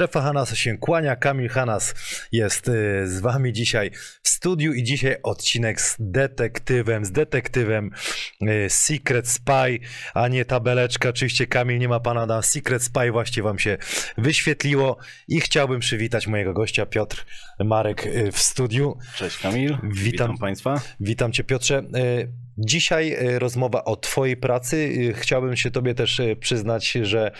Strefa Hanasa się kłania, Kamil Hanas jest y, z wami dzisiaj w studiu i dzisiaj odcinek z detektywem, z detektywem y, Secret Spy, a nie tabeleczka. Oczywiście Kamil nie ma pana na Secret Spy, właśnie wam się wyświetliło i chciałbym przywitać mojego gościa Piotr Marek y, w studiu. Cześć Kamil, Witam. witam, Państwa. Witam cię Piotrze. Dzisiaj rozmowa o twojej pracy. Chciałbym się tobie też przyznać, że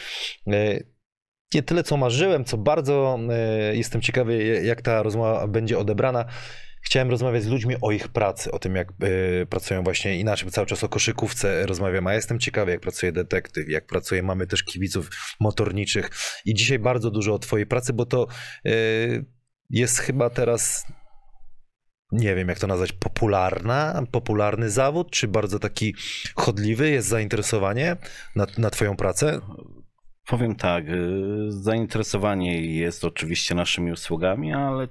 nie tyle co marzyłem, co bardzo y, jestem ciekawy, jak ta rozmowa będzie odebrana. Chciałem rozmawiać z ludźmi o ich pracy, o tym, jak y, pracują właśnie inaczej, cały czas o koszykówce rozmawiam, a jestem ciekawy, jak pracuje detektyw, jak pracuje, mamy też kibiców motorniczych i dzisiaj bardzo dużo o twojej pracy, bo to y, jest chyba teraz, nie wiem jak to nazwać, popularna, popularny zawód, czy bardzo taki chodliwy, jest zainteresowanie na, na twoją pracę? Powiem tak, y, zainteresowanie jest oczywiście naszymi usługami, ale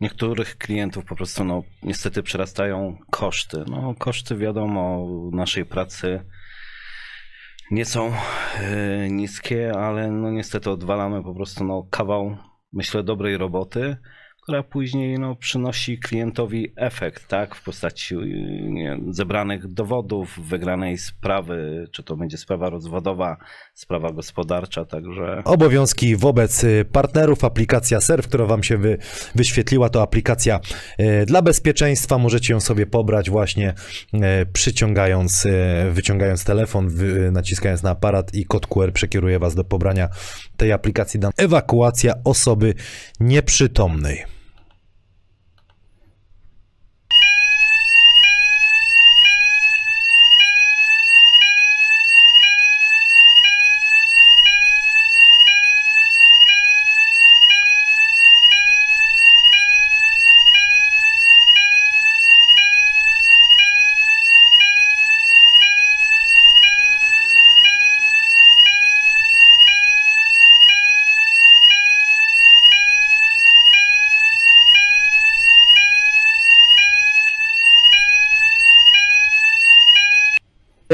niektórych klientów po prostu no, niestety przerastają koszty. No, koszty wiadomo naszej pracy nie są y, niskie, ale no, niestety odwalamy po prostu no, kawał, myślę, dobrej roboty, która później no, przynosi klientowi efekt, tak, w postaci zebranych dowodów, wygranej sprawy, czy to będzie sprawa rozwodowa, sprawa gospodarcza, także Obowiązki wobec y, partnerów. Aplikacja Surf, która Wam się wy, wyświetliła, to aplikacja y, dla bezpieczeństwa. Możecie ją sobie pobrać właśnie y, przyciągając, wyciągając telefon, naciskając na aparat i kod QR przekieruje Was do pobrania tej aplikacji. Ewakuacja osoby nieprzytomnej.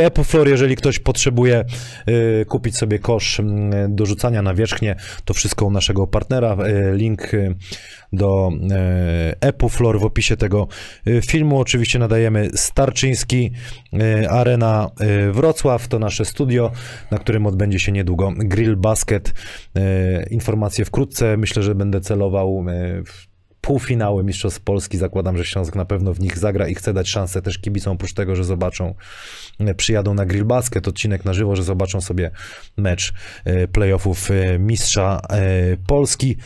Epoflor, jeżeli ktoś potrzebuje y, kupić sobie kosz y, do rzucania na wierzchnię, to wszystko u naszego partnera. Y, link do Epoflor w opisie tego filmu. Oczywiście nadajemy Starczyński Arena Wrocław, to nasze studio, na którym odbędzie się niedługo Grill Basket. Informacje wkrótce. Myślę, że będę celował w półfinały Mistrzostw Polski. Zakładam, że Śląsk na pewno w nich zagra i chce dać szansę też kibicom, oprócz tego, że zobaczą, e, przyjadą na Grill Basket, odcinek na żywo, że zobaczą sobie mecz e, playoffów e, Mistrza Polski.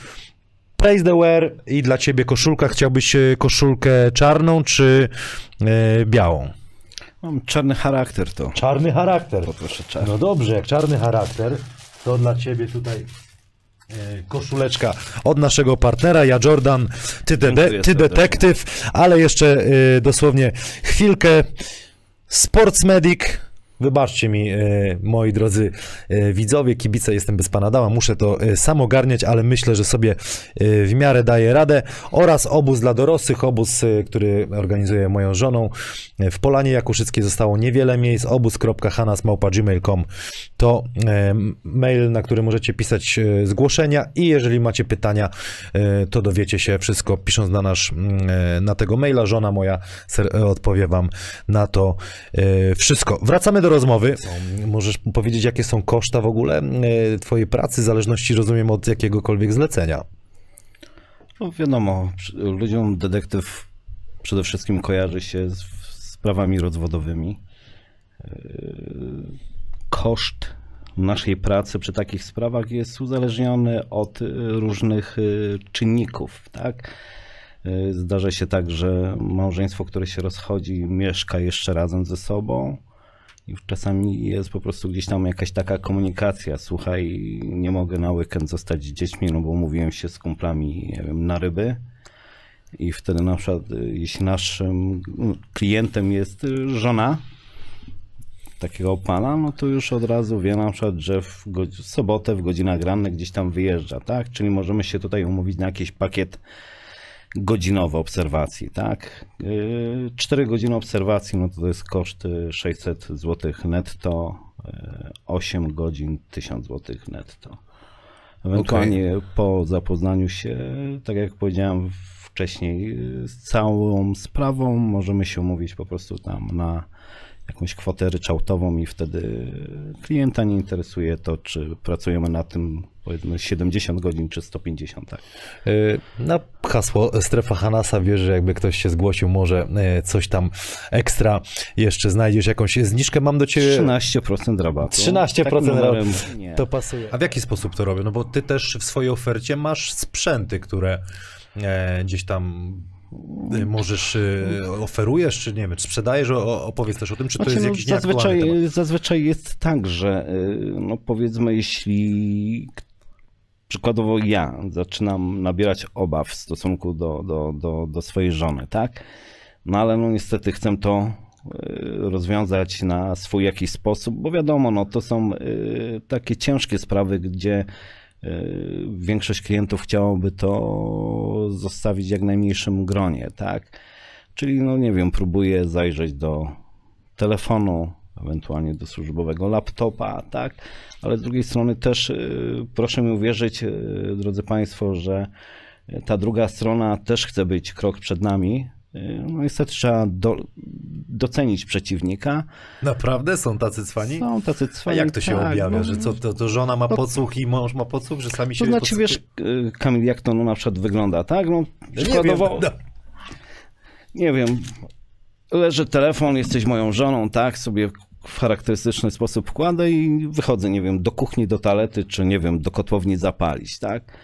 Praise the wear i dla ciebie koszulka. Chciałbyś koszulkę czarną czy białą? mam czarny charakter to. Czarny charakter. Poproszę czarny. No dobrze, jak czarny charakter, to dla ciebie tutaj koszuleczka od naszego partnera. Ja Jordan, ty, de, ty detektyw, ale jeszcze e, dosłownie chwilkę. Sports Medic. Wybaczcie mi, e, moi drodzy e, widzowie, kibice, jestem bez pana dała, muszę to e, sam ogarniać, ale myślę, że sobie w miarę daję radę. Oraz obóz dla dorosłych, obóz, który organizuje moją żoną. W Polanie Jakuszyckiej zostało niewiele miejsc. obóz.hanasmałpa.gmail.com to mail, na który możecie pisać zgłoszenia i jeżeli macie pytania, to dowiecie się wszystko pisząc na nasz, na tego maila. Żona moja odpowie wam na to wszystko. Wracamy do rozmowy. Możesz powiedzieć, jakie są koszta w ogóle e, twojej pracy, w zależności, rozumiem, od jakiegokolwiek zlecenia. No wiadomo, ludziom detektyw przede wszystkim kojarzy się z sprawami rozwodowymi. Yy, Koszt naszej pracy przy takich sprawach jest uzależniony od y, różnych czynników, tak? Zdarza się tak, że małżeństwo, które się rozchodzi, mieszka jeszcze razem ze sobą. I czasami jest po prostu gdzieś tam jakaś taka komunikacja. Słuchaj, nie mogę na weekend zostać z dziećmi, no bo mówiłem się z kumplami nie wiem, na ryby. I wtedy na przykład, y, jeśli naszym mm, klientem jest żona takiego pana, no to już od razu wie na przykład, że w, w sobotę w godzinach rannych gdzieś tam wyjeżdża, tak? Czyli możemy się tutaj umówić na jakiś pakiet godzinowy obserwacji, tak? 4 godziny obserwacji, no to, to jest koszt y, 600 zł netto, y, 8 godzin 1000 zł netto. Ewentualnie po zapoznaniu się, tak jak powiedziałem wcześniej, z całą sprawą możemy się umówić po prostu tam na jakąś kwotę ryczałtową i wtedy klienta nie interesuje to, czy pracujemy na tym powiedzmy 70 godzin czy 150, tak. Y, Na hasło strefa Hanasa wiesz, że jakby ktoś się zgłosił, może y, coś tam ekstra jeszcze znajdziesz, jakąś zniżkę mam do ciebie. 13% rabatu. 13% Takim rabatu. Nie. To pasuje. A w jaki sposób to robię? No bo ty też w swojej ofercie masz sprzęty, które e, gdzieś tam e, możesz, e, oferujesz, czy nie wiem, czy sprzedajesz, opowiedz też o tym, czy to Znaczy, jest no, jakiś nieaktualny zazwyczaj, temat. zazwyczaj jest tak, że y, no powiedzmy, jeśli przykładowo ja zaczynam nabierać obaw w stosunku do, do, do, do swojej żony, tak? No ale no niestety chcę to y, rozwiązać na swój jakiś sposób, bo wiadomo, no to są y, takie ciężkie sprawy, gdzie y, większość klientów chciałoby to zostawić w jak najmniejszym gronie, tak? Czyli, no nie wiem, próbuję zajrzeć do telefonu, ewentualnie do służbowego laptopa, tak? Ale z drugiej strony też y, proszę mi uwierzyć, y, drodzy Państwo, że ta druga strona też chce być krok przed nami. Y, No niestety trzeba do, docenić przeciwnika. Naprawdę? Są tacy cwani? Są tacy A cwani, jak to się tak, objawia? no, Że co, to, to żona ma podsłuch i mąż ma podsłuch, że sami To się znaczy, wiesz, y, Kamil, jak to no, na przykład wygląda, tak? No, Ja nie wiem, przykładowo, no. nie wiem, leży telefon, jesteś moją żoną, tak, sobie w charakterystyczny sposób wkładę i wychodzę, nie wiem, do kuchni, do toalety, czy nie wiem, do kotłowni zapalić, tak.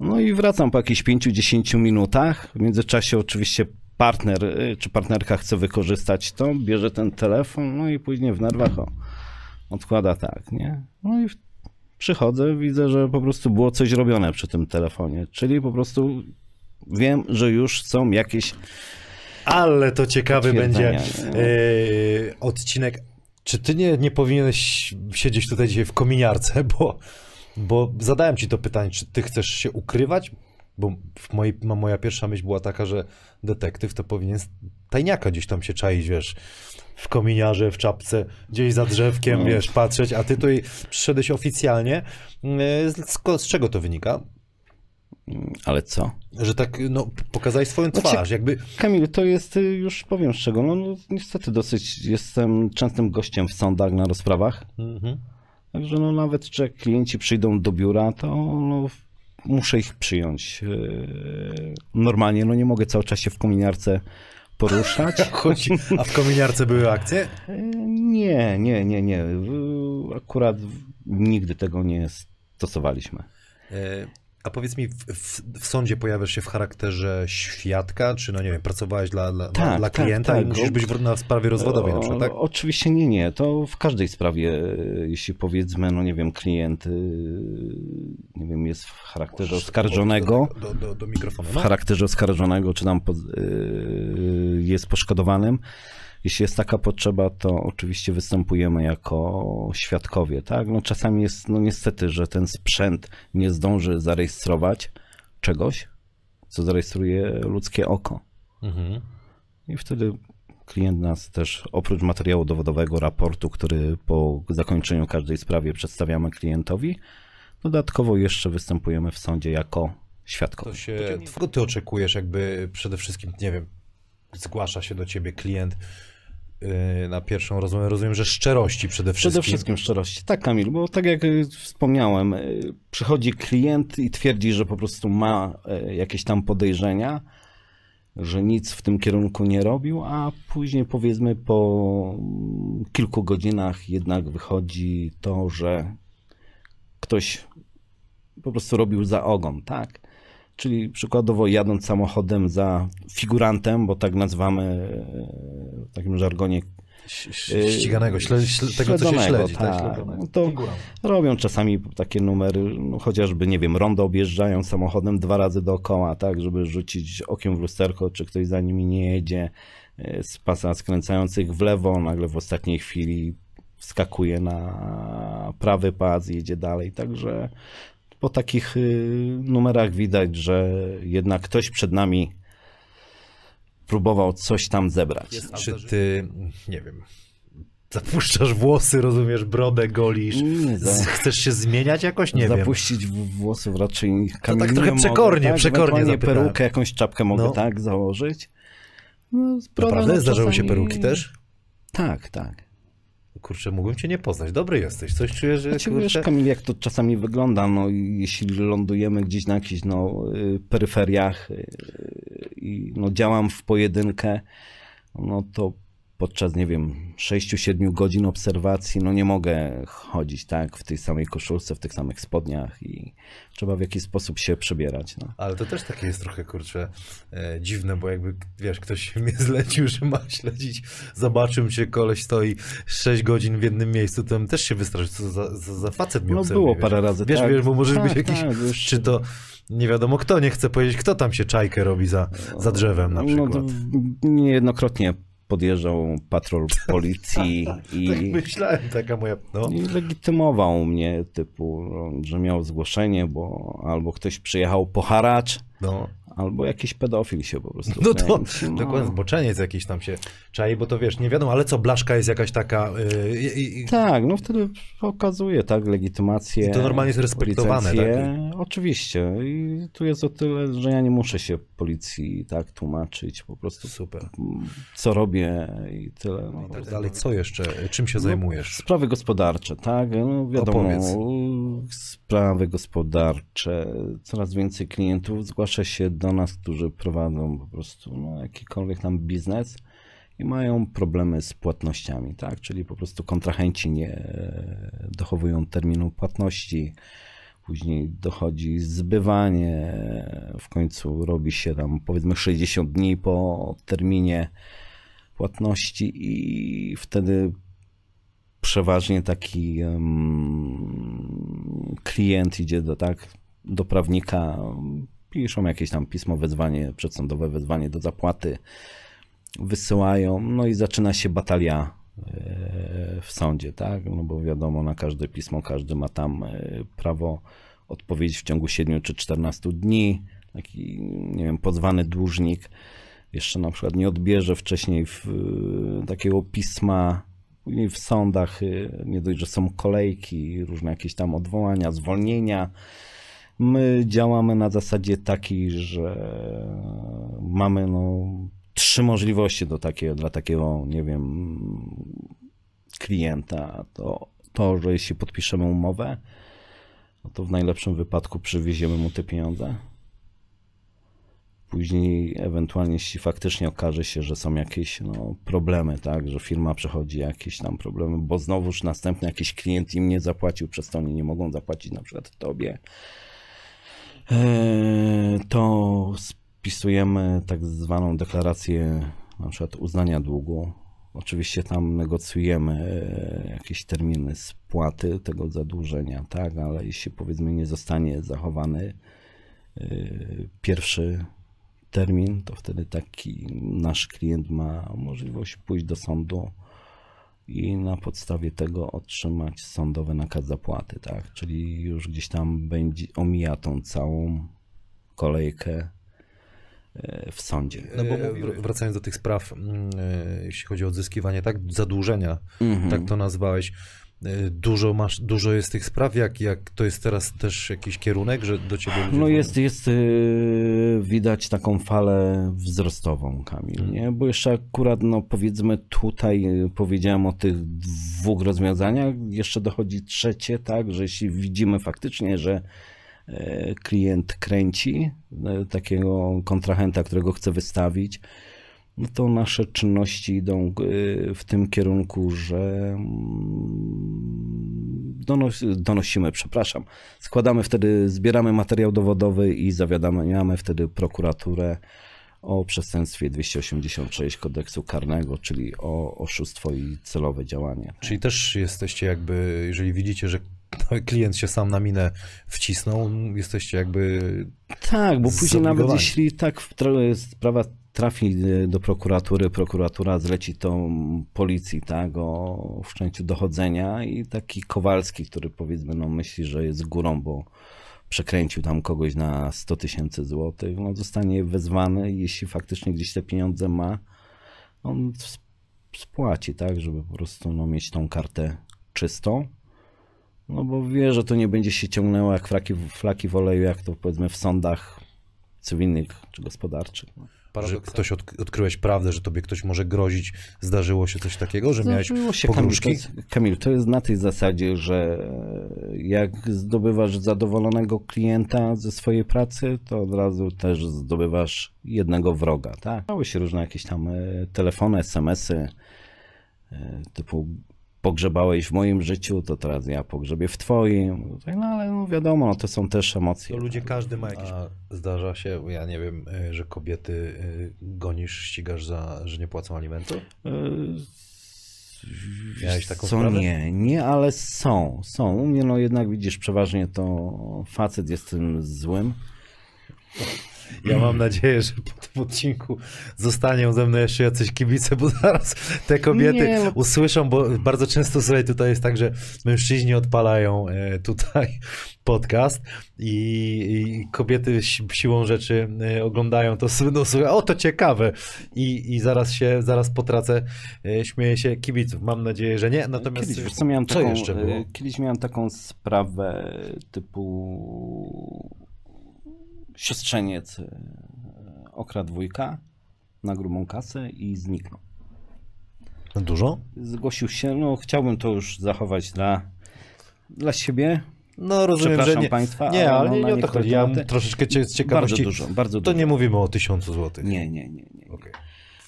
No i wracam po jakichś 5-10 minutach. W międzyczasie oczywiście partner y, czy partnerka chce wykorzystać to, bierze ten telefon, no i później w nerwach o, odkłada tak, nie? No i przychodzę, widzę, że po prostu było coś robione przy tym telefonie, czyli po prostu wiem, że już są jakieś Ale to ciekawy będzie e, odcinek. Czy ty nie, nie powinieneś siedzieć tutaj dzisiaj w kominiarce, bo, bo zadałem ci to pytanie, czy ty chcesz się ukrywać? Bo w mojej, mo- moja pierwsza myśl była taka, że detektyw to powinien tajniaka gdzieś tam się czaić, wiesz, w kominiarze, w czapce, gdzieś za drzewkiem, No. wiesz, patrzeć, a ty tutaj przyszedłeś oficjalnie. E, Z, z, czego to wynika? Ale co? Że tak, no, pokazałeś swoją Znaczy- twarz, jakby... Kamil, to jest, y, już powiem z czego, no, no niestety dosyć jestem częstym gościem w sądach na rozprawach, Mhm. także no nawet czy klienci przyjdą do biura, to no, muszę ich przyjąć. Yy, Normalnie, no nie mogę cały czas się w kominiarce poruszać. A w kominiarce były akcje? Yy, Nie, nie, nie, nie. Akurat nigdy tego nie stosowaliśmy. A powiedz mi, w, w, w sądzie pojawiasz się w charakterze świadka, czy no nie wiem, pracowałeś dla, dla, Tak, dla tak, klienta tak. i musisz być w, na sprawie rozwodowej na przykład, tak? O, Oczywiście nie, nie. To w każdej sprawie, jeśli powiedzmy, no nie wiem, klient, e, nie wiem, jest w charakterze oskarżonego, Do, do, do mikrofonu. w No. charakterze oskarżonego, czy tam po, e, jest poszkodowanym. Jeśli jest taka potrzeba, to oczywiście występujemy jako świadkowie, tak? No czasami jest, no niestety, że ten sprzęt nie zdąży zarejestrować czegoś, co zarejestruje ludzkie oko. Mhm. I wtedy klient nas też, oprócz materiału dowodowego, raportu, który po zakończeniu każdej sprawie przedstawiamy klientowi, dodatkowo jeszcze występujemy w sądzie jako świadkowie. To się, czego ty oczekujesz jakby przede wszystkim, nie wiem, zgłasza się do ciebie klient na pierwszą rozmowę, rozumiem, że szczerości przede wszystkim. Przede wszystkim szczerości. Tak, Kamil, bo tak jak y, wspomniałem, y, przychodzi klient i twierdzi, że po prostu ma y, jakieś tam podejrzenia, że nic w tym kierunku nie robił, a później powiedzmy po kilku godzinach jednak wychodzi to, że ktoś po prostu robił za ogon, tak? Czyli przykładowo jadąc samochodem za figurantem, bo tak nazywamy e, w takim żargonie Ściganego, śle, śle, tego co się śledzi. tak. śledzonego. No to robią czasami takie numery, no chociażby, nie wiem, rondo objeżdżają samochodem dwa razy dookoła, tak, żeby rzucić okiem w lusterko, czy ktoś za nimi nie jedzie, e, z pasa skręcających w lewo, nagle w ostatniej chwili wskakuje na prawy pas i jedzie dalej, także po takich y, numerach widać, że jednak ktoś przed nami próbował coś tam zebrać. Czy ty, nie wiem, Zapuszczasz włosy, rozumiesz, brodę golisz. Nie, za- Chcesz się zmieniać jakoś? Nie wiem. Zapuścić w- włosów raczej kamieniem tak trochę mogę, przekornie, tak? przekornie zapytałem. perukę, jakąś czapkę mogę No. tak założyć. No, Naprawdę? no, Zdarzały się czasami- peruki też? Tak, tak. Kurczę, mógłbym cię nie poznać. Dobry jesteś. Coś czuję, że Znaczy, kurczę... wiesz, Kamil, jak to czasami wygląda, no jeśli lądujemy gdzieś na jakichś no, y, peryferiach y, i no, działam w pojedynkę, no to podczas, nie wiem, 6-7 godzin obserwacji, no nie mogę chodzić tak w tej samej koszulce, w tych samych spodniach i trzeba w jakiś sposób się przebierać. No. Ale to też takie jest trochę, kurczę, e, dziwne, bo jakby, wiesz, ktoś mnie zlecił, że ma śledzić, zobaczył się, koleś stoi 6 godzin w jednym miejscu, to też się wystraszył, co za, za, za facet No obserwuje, było wiesz. parę razy, Wiesz, tak. wiesz, bo możesz Tak, być jakiś, tak, już- czy to nie wiadomo kto, nie chce powiedzieć, kto tam się czajkę robi za, za drzewem na No przykład. to niejednokrotnie podjeżdżał patrol policji i... Tak myślałem, taka moja, no. I legitymował mnie, typu, że miał zgłoszenie, bo albo ktoś przyjechał po haracz, no. Albo jakiś pedofil się po prostu No to no. dokładnie, zboczeniec jakiś tam się czai, bo to wiesz, nie wiadomo, ale co, blaszka jest jakaś taka... Yy, Tak, no wtedy okazuje, tak, legitymację. I to normalnie jest respektowane, licencję. Oczywiście. I tu jest o tyle, że ja nie muszę się policji tak tłumaczyć, po prostu Super. co robię i tyle. No, I tak dalej, co jeszcze? Czym się zajmujesz? Sprawy gospodarcze, tak? No wiadomo, Opowiedz. sprawy gospodarcze. Coraz więcej klientów zgłasza się do nas, którzy prowadzą po prostu no, jakikolwiek tam biznes i mają problemy z płatnościami, tak? Czyli po prostu kontrahenci nie e, dochowują terminu płatności. Później dochodzi zbywanie, w końcu robi się tam powiedzmy 60 dni po terminie płatności i wtedy przeważnie taki em, klient idzie do, tak, do prawnika, piszą jakieś tam pismo, wezwanie przedsądowe, wezwanie do zapłaty, wysyłają, no i zaczyna się batalia e, w sądzie, tak, no bo wiadomo, na każde pismo każdy ma tam e, prawo odpowiedzieć w ciągu 7 czy 14 dni, taki, nie wiem, pozwany dłużnik jeszcze na przykład nie odbierze wcześniej w, y, takiego pisma, później w sądach nie dość, że są kolejki, różne jakieś tam odwołania, zwolnienia. My działamy na zasadzie takiej, że mamy no, trzy możliwości do takiego, dla takiego, nie wiem, klienta. To, to, że jeśli podpiszemy umowę, no to w najlepszym wypadku przywieziemy mu te pieniądze. Później ewentualnie, jeśli faktycznie okaże się, że są jakieś no, problemy, tak, że firma przechodzi jakieś tam problemy, bo znowuż następny jakiś klient im nie zapłacił, przez to oni nie mogą zapłacić na przykład tobie, to spisujemy tak zwaną deklarację na przykład uznania długu. Oczywiście tam negocjujemy e, jakieś terminy spłaty tego zadłużenia, tak, ale jeśli powiedzmy nie zostanie zachowany e, pierwszy termin, to wtedy taki nasz klient ma możliwość pójść do sądu i na podstawie tego otrzymać sądowy nakaz zapłaty, tak? Czyli już gdzieś tam będzie omija tą całą kolejkę e, w sądzie. No bo wr- wracając do tych spraw, mm, e, jeśli chodzi o odzyskiwanie, tak, zadłużenia, Mhm. tak to nazwałeś, dużo masz, dużo jest tych spraw, jak, jak to jest teraz też jakiś kierunek, że do ciebie. No jest, jest yy, widać taką falę wzrostową, Kamil, nie? Bo jeszcze akurat, no powiedzmy tutaj yy, powiedziałem o tych dwóch rozwiązaniach, jeszcze dochodzi trzecie, tak, że jeśli widzimy faktycznie, że e, klient kręci e, takiego kontrahenta, którego chce wystawić, to nasze czynności idą e, w tym kierunku, że mm, donos- donosimy, przepraszam, składamy wtedy, zbieramy materiał dowodowy i zawiadamiamy wtedy prokuraturę o przestępstwie 286 kodeksu karnego, czyli o oszustwo i celowe działanie. Czyli też jesteście jakby, jeżeli widzicie, że klient się sam na minę wcisnął, jesteście jakby... Tak, bo później nawet jeśli tak sprawa trafi y, do prokuratury, prokuratura zleci to policji, tak, o wszczęciu dochodzenia i taki Kowalski, który powiedzmy no myśli, że jest górą, bo przekręcił tam kogoś na 100 tysięcy złotych, no zostanie wezwany jeśli faktycznie gdzieś te pieniądze ma, on spłaci, tak, żeby po prostu no, mieć tą kartę czystą. No bo wie, że to nie będzie się ciągnęło jak flaki, flaki w oleju, jak to powiedzmy w sądach cywilnych czy gospodarczych. No. Że ktoś od, odkryłeś prawdę, że tobie ktoś może grozić. Zdarzyło się coś takiego, że miałeś Zdarzyło się, Kamil, to pogróżki? jest, Kamil, to jest na tej zasadzie, że jak zdobywasz zadowolonego klienta ze swojej pracy, to od razu też zdobywasz jednego wroga, tak? Miały się różne jakieś tam e, telefony, smsy, e, typu pogrzebałeś w moim życiu, to teraz ja pogrzebię w twoim. No ale no wiadomo, no to są też emocje. To ludzie, każdy ma jakieś... A zdarza się, ja nie wiem, y, że kobiety y, gonisz, ścigasz za, że nie płacą alimentu? E, Miałeś taką Co sprawę? nie, nie, ale są, są. U mnie no jednak widzisz, przeważnie to facet jest tym złym. Ja mam nadzieję, że po tym odcinku zostaną ze mną jeszcze jacyś kibice, bo zaraz te kobiety Nie, usłyszą, bo bardzo często słuchaj, tutaj jest tak, że mężczyźni odpalają e, tutaj podcast i, i kobiety si- siłą rzeczy e, oglądają to, no słuchaj, o to ciekawe. I, i zaraz się, zaraz potracę, e, śmieję się kibiców, mam nadzieję, że nie, natomiast Kiedyś, wiesz co, miałem co taką, jeszcze było? Kiedyś miałem taką sprawę typu siostrzeniec e, okradł wujka na grubą kasę i zniknął. Dużo? Zgłosił się, no chciałbym to już zachować dla, dla siebie. No rozumiem, że nie. państwa, nie, ale no, nie, nie o to chodzi. Ja troszeczkę z ciekawości. Bardzo dużo, bardzo To dużo. nie mówimy o tysiącu złotych. Nie, nie, nie. nie. Okej.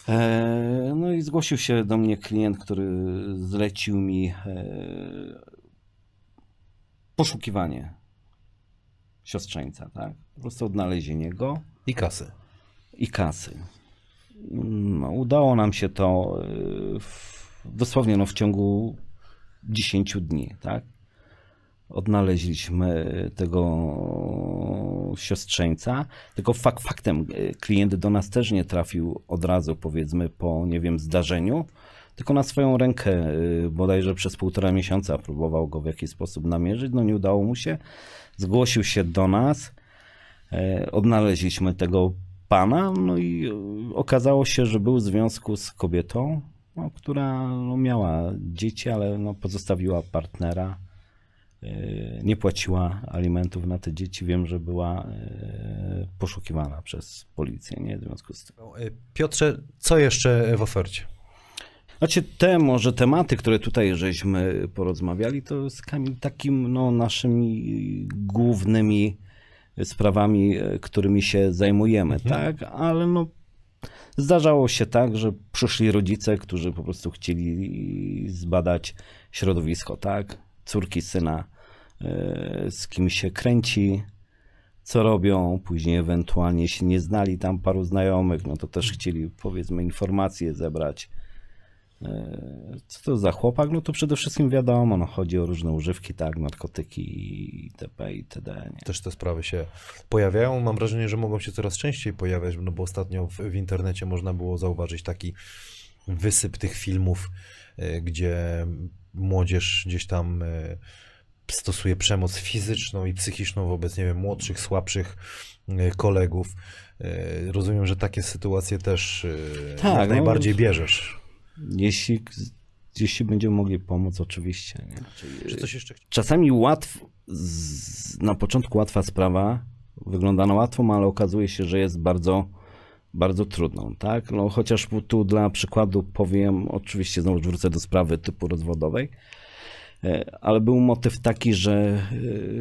E, No i zgłosił się do mnie klient, który zlecił mi e, poszukiwanie siostrzeńca, tak? Po prostu odnalezienie go I kasy. i kasy. No, udało nam się to e, w, dosłownie no, w ciągu 10 dni, tak? Odnaleźliśmy tego siostrzeńca, tylko fakt faktem e, klient do nas też nie trafił od razu, powiedzmy, po, nie wiem, zdarzeniu, tylko na swoją rękę, e, bodajże przez półtora miesiąca próbował go w jakiś sposób namierzyć, no nie udało mu się. Zgłosił się do nas, E, Odnaleźliśmy tego pana, no i e, okazało się, że był w związku z kobietą, no, która no, miała dzieci, ale no, pozostawiła partnera. E, Nie płaciła alimentów na te dzieci. Wiem, że była e, poszukiwana przez policję, nie w związku z tym. Piotrze, co jeszcze w ofercie? Znaczy te może tematy, które tutaj żeśmy porozmawiali, to z Kamil takim no, naszymi głównymi sprawami, e, którymi się zajmujemy, tak? Ale no zdarzało się tak, że przyszli rodzice, którzy po prostu chcieli zbadać środowisko, tak? Córki, syna, e, z kim się kręci, co robią, później ewentualnie się nie znali tam paru znajomych, no to też chcieli powiedzmy informacje zebrać. E, Co to za chłopak? No to przede wszystkim wiadomo, no chodzi o różne używki, tak, narkotyki itp. itd. Nie? Też te sprawy się pojawiają. Mam wrażenie, że mogą się coraz częściej pojawiać, no bo ostatnio w, w internecie można było zauważyć taki wysyp tych filmów, e, gdzie młodzież gdzieś tam e, stosuje przemoc fizyczną i psychiczną wobec, nie wiem, młodszych, słabszych kolegów. Rozumiem, że takie sytuacje też Tak, no. najbardziej bierzesz. Jeśli, jeśli będziemy mogli pomóc, oczywiście. Nie? Czy coś jeszcze chci- Czasami łatw, z, na początku łatwa sprawa, wygląda na łatwą, ale okazuje się, że jest bardzo, bardzo trudną, tak? No, chociaż tu dla przykładu powiem, oczywiście znowu wrócę do sprawy typu rozwodowej, e, ale był motyw taki, że e,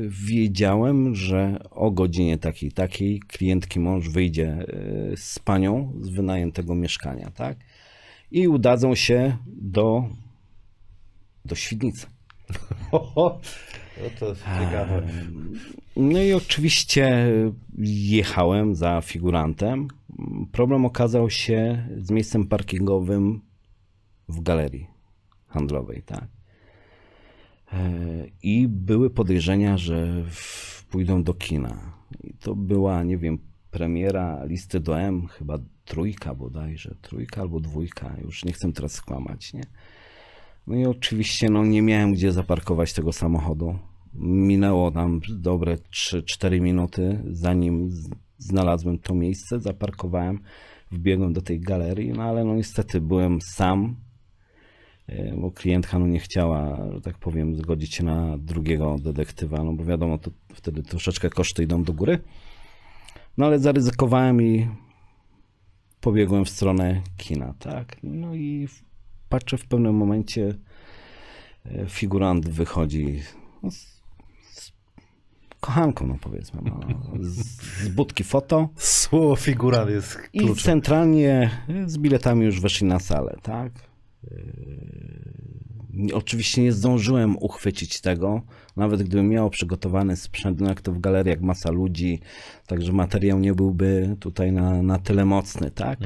wiedziałem, że o godzinie takiej, takiej klientki mąż wyjdzie e, z panią z wynajętego mieszkania, tak? I udadzą się do, do Świdnicy. No to ciekawe. No i oczywiście jechałem za figurantem. Problem okazał się z miejscem parkingowym w galerii handlowej, tak. E, I były podejrzenia, że w- pójdą do kina. I to była, nie wiem, premiera listy do M, chyba trójka bodajże, trójka albo dwójka, już nie chcę teraz skłamać, nie? No i oczywiście no, nie miałem gdzie zaparkować tego samochodu. Minęło tam dobre 3-4 minuty, zanim znalazłem to miejsce, zaparkowałem, wbiegłem do tej galerii, no ale no niestety byłem sam e, bo klientka no nie chciała, że tak powiem, zgodzić się na drugiego detektywa, no bo wiadomo, to wtedy troszeczkę koszty idą do góry. No ale zaryzykowałem i pobiegłem w stronę kina, tak. No i patrzę w pewnym momencie e, figurant wychodzi no, z, z kochanką, no powiedzmy, no, z, z budki foto. Słowo figurant jest I kluczem. centralnie z biletami już weszli na salę, tak? Yy, Oczywiście nie zdążyłem uchwycić tego, nawet gdybym miał przygotowany sprzęt, no jak to w galeriach masa ludzi, także materiał nie byłby tutaj na, na tyle mocny, tak?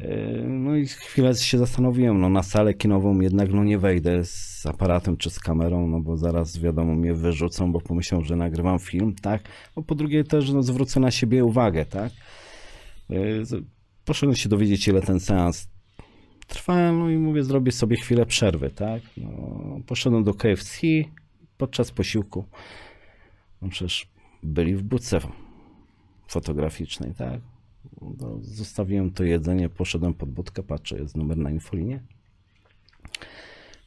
Yy, No i chwilę się zastanowiłem, no na salę kinową jednak no nie wejdę z aparatem czy z kamerą, no bo zaraz wiadomo mnie wyrzucą, bo pomyślą, że nagrywam film, tak? Bo po drugie też no, zwrócę na siebie uwagę, tak? Z- Poszedłem się dowiedzieć, ile ten seans trwa, no i mówię, zrobię sobie chwilę przerwy, tak? No, poszedłem do KFC podczas posiłku. No przecież byli w budce fotograficznej, tak? No, zostawiłem to jedzenie, poszedłem pod budkę, patrzę, jest numer na infolinie.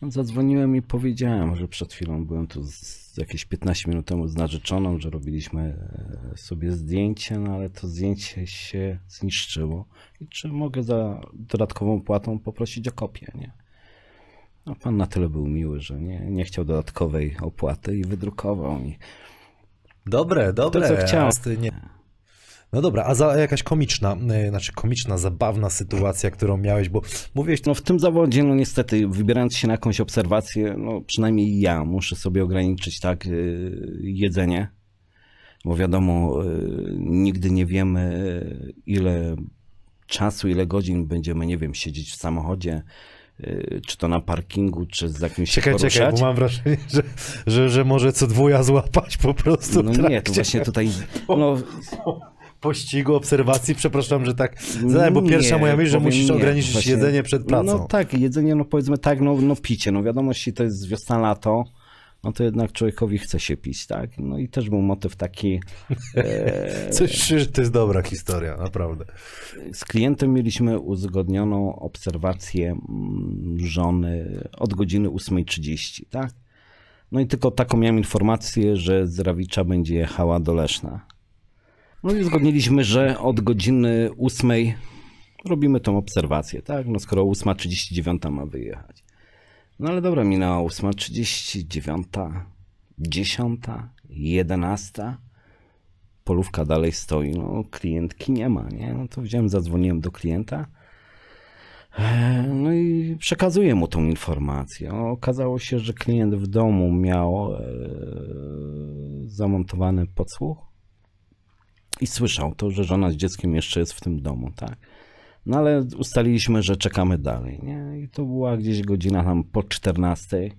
Zadzwoniłem i powiedziałem, że przed chwilą byłem tu z, jakieś 15 minut temu z narzeczoną, że robiliśmy e, sobie zdjęcie, no ale to zdjęcie się zniszczyło. I czy mogę za dodatkową płatą poprosić o kopię, nie? No, pan na tyle był miły, że nie, nie chciał dodatkowej opłaty i wydrukował mi. Dobre, dobre. co chciałem. a Nie... No dobra, a za jakaś komiczna, y, znaczy komiczna, zabawna sytuacja, którą miałeś, bo mówiłeś, No w tym zawodzie, no niestety, wybierając się na jakąś obserwację, no przynajmniej ja muszę sobie ograniczyć tak yy, jedzenie, bo wiadomo, yy, nigdy nie wiemy ile czasu, ile godzin będziemy, nie wiem, siedzieć w samochodzie, czy to na parkingu, czy z jakimś się czekaj, poruszać. czekaj, bo mam wrażenie, że, że, że może co dwuja złapać po prostu No nie, to właśnie tutaj, no pościgu, obserwacji, przepraszam, że tak zadałem, bo pierwsza Nie, moja myśl, że musisz nie. ograniczyć Właśnie- jedzenie przed pracą. No tak, jedzenie, no powiedzmy tak, no, no picie, no wiadomo, jeśli to jest wiosna, lato, no to jednak człowiekowi chce się pić, tak? No i też był motyw taki, e, Coś, to jest dobra historia, naprawdę. z klientem mieliśmy uzgodnioną obserwację mm, żony od godziny 8.30, tak? No i tylko taką miałem informację, że z Rawicza będzie jechała do Leszna. No i uzgodniliśmy, że od godziny 8 robimy tą obserwację, tak? No skoro 8.39 ma wyjechać. No ale dobra, minęła 8.39, 10, 11. Polówka dalej stoi, no klientki nie ma, nie? No to wziąłem, zadzwoniłem do klienta. No i przekazuję mu tą informację. Okazało się, że klient w domu miał e, zamontowany podsłuch i słyszał to, że żona z dzieckiem jeszcze jest w tym domu, tak. No ale ustaliliśmy, że czekamy dalej, nie? I to była gdzieś godzina tam po 14.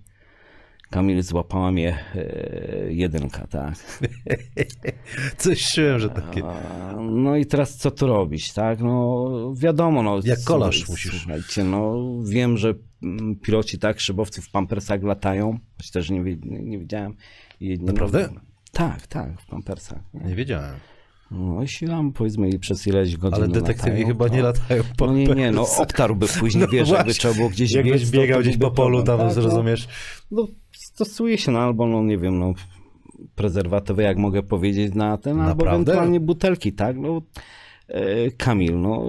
Kamil złapała mnie e, jedynka, tak. Coś czułem, że takie... No i teraz co tu robić, tak? No wiadomo, no. Jak kolarz musisz. Słuchajcie, no wiem, że mm, piloci, tak, szybowcy w pampersach latają, choć też nie, nie, nie widziałem. Jedni, Naprawdę? No, tak, tak, w pampersach. Nie? Nie wiedziałem. No jeśli tam powiedzmy i przez ileś godzin Ale detektywi latają, chyba to... nie latają po No nie, nie, no obtarłby później, No wiesz, jakby trzeba było gdzieś Jakbyś biec, to- biegał to gdzieś po polu, problem, tam tak, no. zrozumiesz. No, stosuje się, no albo, no nie wiem, no prezerwatywy, jak mogę powiedzieć, na ten, albo Naprawdę? ewentualnie butelki, tak? No, e, Kamil, no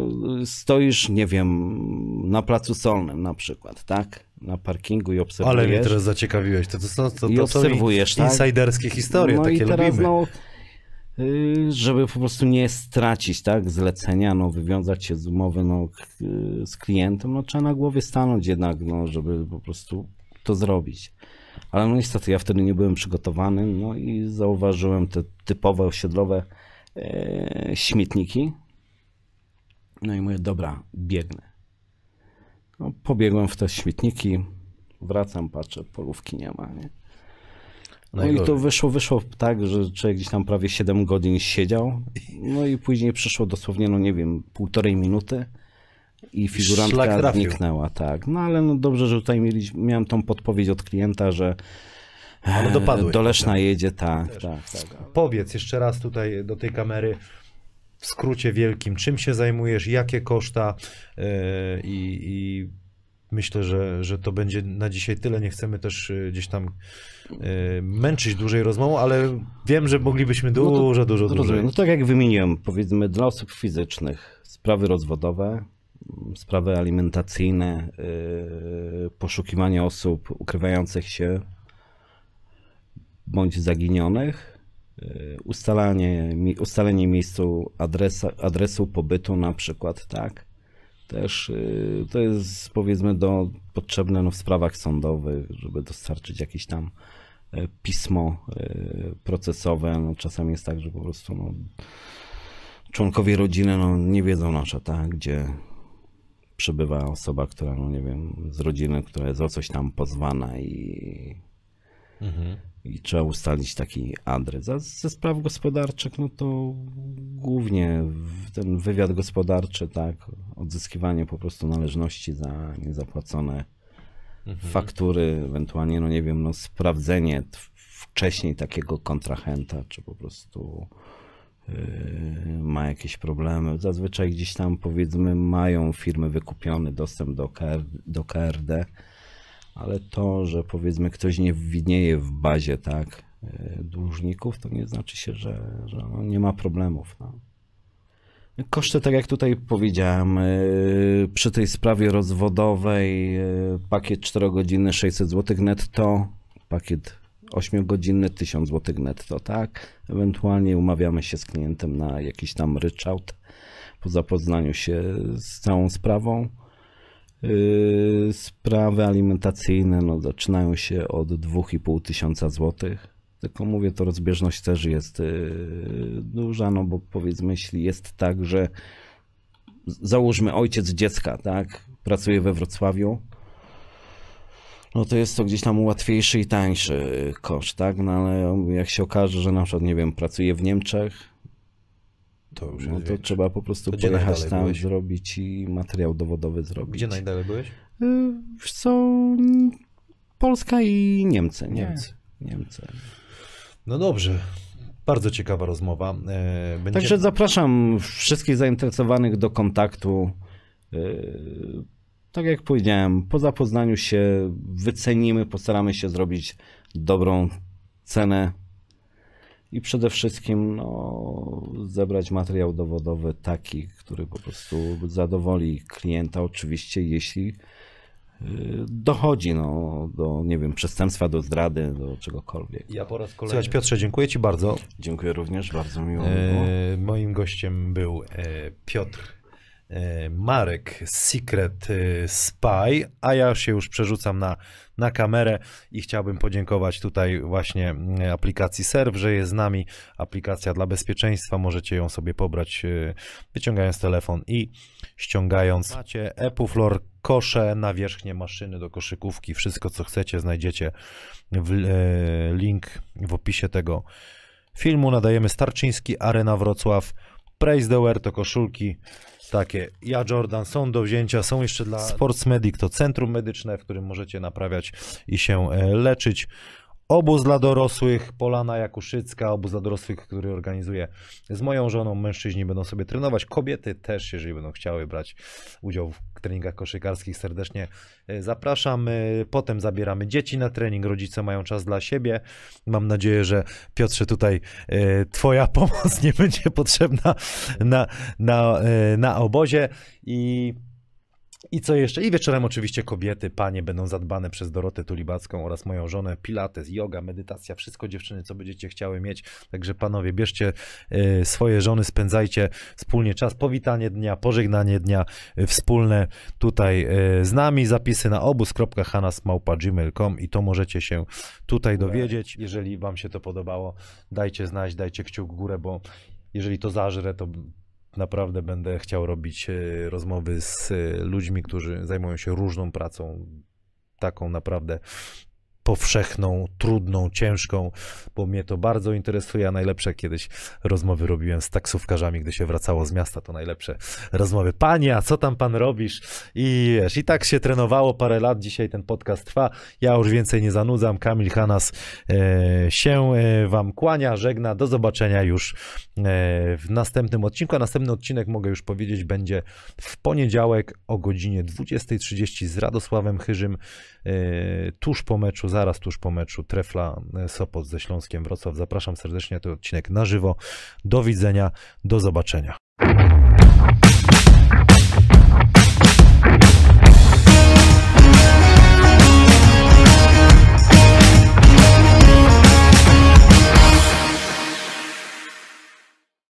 stoisz, nie wiem, na placu solnym na przykład, tak? Na parkingu i obserwujesz. Ale mnie teraz zaciekawiłeś. To, to, są- to, I to są obserwujesz, tak? insajderskie historie, no takie i teraz, lubimy. no, żeby po prostu nie stracić, tak, zlecenia, no, wywiązać się z umowy, no, y, z klientem, no, trzeba na głowie stanąć jednak, no, żeby po prostu to zrobić. Ale no niestety ja wtedy nie byłem przygotowany, no i zauważyłem te typowe osiedlowe e, śmietniki. No i mówię, dobra, biegnę. No, pobiegłem w te śmietniki, wracam, patrzę, polówki nie ma, nie? No i to wyszło, wyszło tak, że człowiek gdzieś tam prawie 7 godzin siedział, no i później przyszło dosłownie, no nie wiem, półtorej minuty i figurantka zniknęła, tak. No ale no dobrze, że tutaj mieliśmy, miałem tą podpowiedź od klienta, że Ale dopadłeś do Leszna jedzie, tak, tak, tak. Powiedz jeszcze raz tutaj do tej kamery w skrócie wielkim, czym się zajmujesz, jakie koszta yy, i myślę, że, że to będzie na dzisiaj tyle. Nie chcemy też y, gdzieś tam y, męczyć dłużej rozmową, ale wiem, że moglibyśmy dużo, dużo, dużo dłużej. Rozumiem. No tak jak wymieniłem, powiedzmy dla osób fizycznych sprawy rozwodowe, sprawy alimentacyjne, yy, poszukiwanie osób ukrywających się bądź zaginionych, ustalanie, ustalenie miejscu adresa, adresu pobytu na przykład, tak. Też yy, to jest powiedzmy do, potrzebne no, w sprawach sądowych, żeby dostarczyć jakieś tam e, pismo e, procesowe. No, czasami jest tak, że po prostu no, członkowie rodziny no, nie wiedzą na przykład, tak, gdzie przebywa osoba, która, no nie wiem, z rodziny, która jest o coś tam pozwana i, Mhm. I trzeba ustalić taki adres. A ze spraw gospodarczych, no to głównie ten wywiad gospodarczy, tak, odzyskiwanie po prostu należności za niezapłacone faktury, ewentualnie, no nie wiem, no sprawdzenie wcześniej takiego kontrahenta, czy po prostu yy, ma jakieś problemy. Zazwyczaj gdzieś tam powiedzmy mają firmy wykupiony dostęp do, KR, do KRD, ale to, że powiedzmy ktoś nie widnieje w bazie, tak, yy, dłużników, to nie znaczy się, że, że no nie ma problemów. No. Koszty, tak jak tutaj powiedziałem, yy, przy tej sprawie rozwodowej yy, pakiet 4 godziny 600 zł netto, pakiet 8 godziny 1000 zł netto, tak? Ewentualnie umawiamy się z klientem na jakiś tam ryczałt po zapoznaniu się z całą sprawą. Yy, Sprawy alimentacyjne no, zaczynają się od 2,5 tysiąca złotych. Tylko mówię, to rozbieżność też jest yy, duża, no bo powiedzmy, jeśli jest tak, że załóżmy ojciec dziecka, tak, pracuje we Wrocławiu, no to jest to gdzieś tam łatwiejszy i tańszy koszt, tak, no ale jak się okaże, że na przykład, nie wiem, pracuje w Niemczech, To już no to większe. trzeba po prostu To pojechać tam, byłeś? zrobić i materiał dowodowy zrobić. Gdzie najdalej byłeś? Y, Wiesz co, Polska i Niemcy, nie? Niemcy. Niemcy. No dobrze. Bardzo ciekawa rozmowa. E, Będzie... Także zapraszam wszystkich zainteresowanych do kontaktu. Y, Tak jak powiedziałem, po zapoznaniu się wycenimy, postaramy się zrobić dobrą cenę i przede wszystkim no, zebrać materiał dowodowy taki, który po prostu zadowoli klienta, oczywiście, jeśli y, dochodzi no, do, nie wiem, przestępstwa, do zdrady, do czegokolwiek. Ja po raz kolejny. Słuchaj, Piotrze, dziękuję Ci bardzo. Dziękuję również, bardzo miło. E, moim gościem był e, Piotr Marek z Secret e, Spy, a ja się już przerzucam na, na kamerę i chciałbym podziękować tutaj właśnie mm, aplikacji Serw, że jest z nami. Aplikacja dla bezpieczeństwa, możecie ją sobie pobrać e, wyciągając telefon i ściągając. Macie Epuflor, kosze, nawierzchnie maszyny do koszykówki, wszystko co chcecie znajdziecie w, e, link w opisie tego filmu nadajemy Starczyński, Arena Wrocław, Praise the Wear to koszulki takie ja Jordan są do wzięcia, są jeszcze dla Sports Medic to centrum medyczne, w którym możecie naprawiać i się e, leczyć. Obóz dla dorosłych, Polana Jakuszycka, obóz dla dorosłych, który organizuje z moją żoną. Mężczyźni będą sobie trenować, kobiety też, jeżeli będą chciały brać udział w treningach koszykarskich, serdecznie e, zapraszam. E, Potem zabieramy dzieci na trening, rodzice mają czas dla siebie. Mam nadzieję, że Piotrze tutaj e, Twoja pomoc nie będzie potrzebna na, na, na obozie i i co jeszcze? I wieczorem oczywiście kobiety, panie będą zadbane przez Dorotę Tulibacką oraz moją żonę. Pilates, yoga, medytacja, wszystko dziewczyny, co będziecie chciały mieć. Także panowie, bierzcie e, swoje żony, spędzajcie wspólnie czas. Powitanie dnia, pożegnanie dnia e, wspólne tutaj e, z nami. Zapisy na obóz.hanasmałpa.gmail.com i to możecie się tutaj dowiedzieć. Jeżeli wam się to podobało, dajcie znać, dajcie kciuk w górę, bo jeżeli to zażre, to naprawdę będę chciał robić e, rozmowy z e, ludźmi, którzy zajmują się różną pracą, taką naprawdę powszechną, trudną, ciężką, bo mnie to bardzo interesuje, a najlepsze kiedyś rozmowy robiłem z taksówkarzami, gdy się wracało z miasta, to najlepsze rozmowy. Panie, a co tam pan robisz? I wiesz, i tak się trenowało parę lat, dzisiaj ten podcast trwa, ja już więcej nie zanudzam, Kamil Hanas e, się e, wam kłania, żegna, do zobaczenia już e, w następnym odcinku, a następny odcinek, mogę już powiedzieć, będzie w poniedziałek o godzinie 20.30 z Radosławem Chyżym, e, tuż po meczu, zaraz tuż po meczu Trefla e, Sopot ze Śląskiem Wrocław. Zapraszam serdecznie ten odcinek na żywo. Do widzenia, do zobaczenia.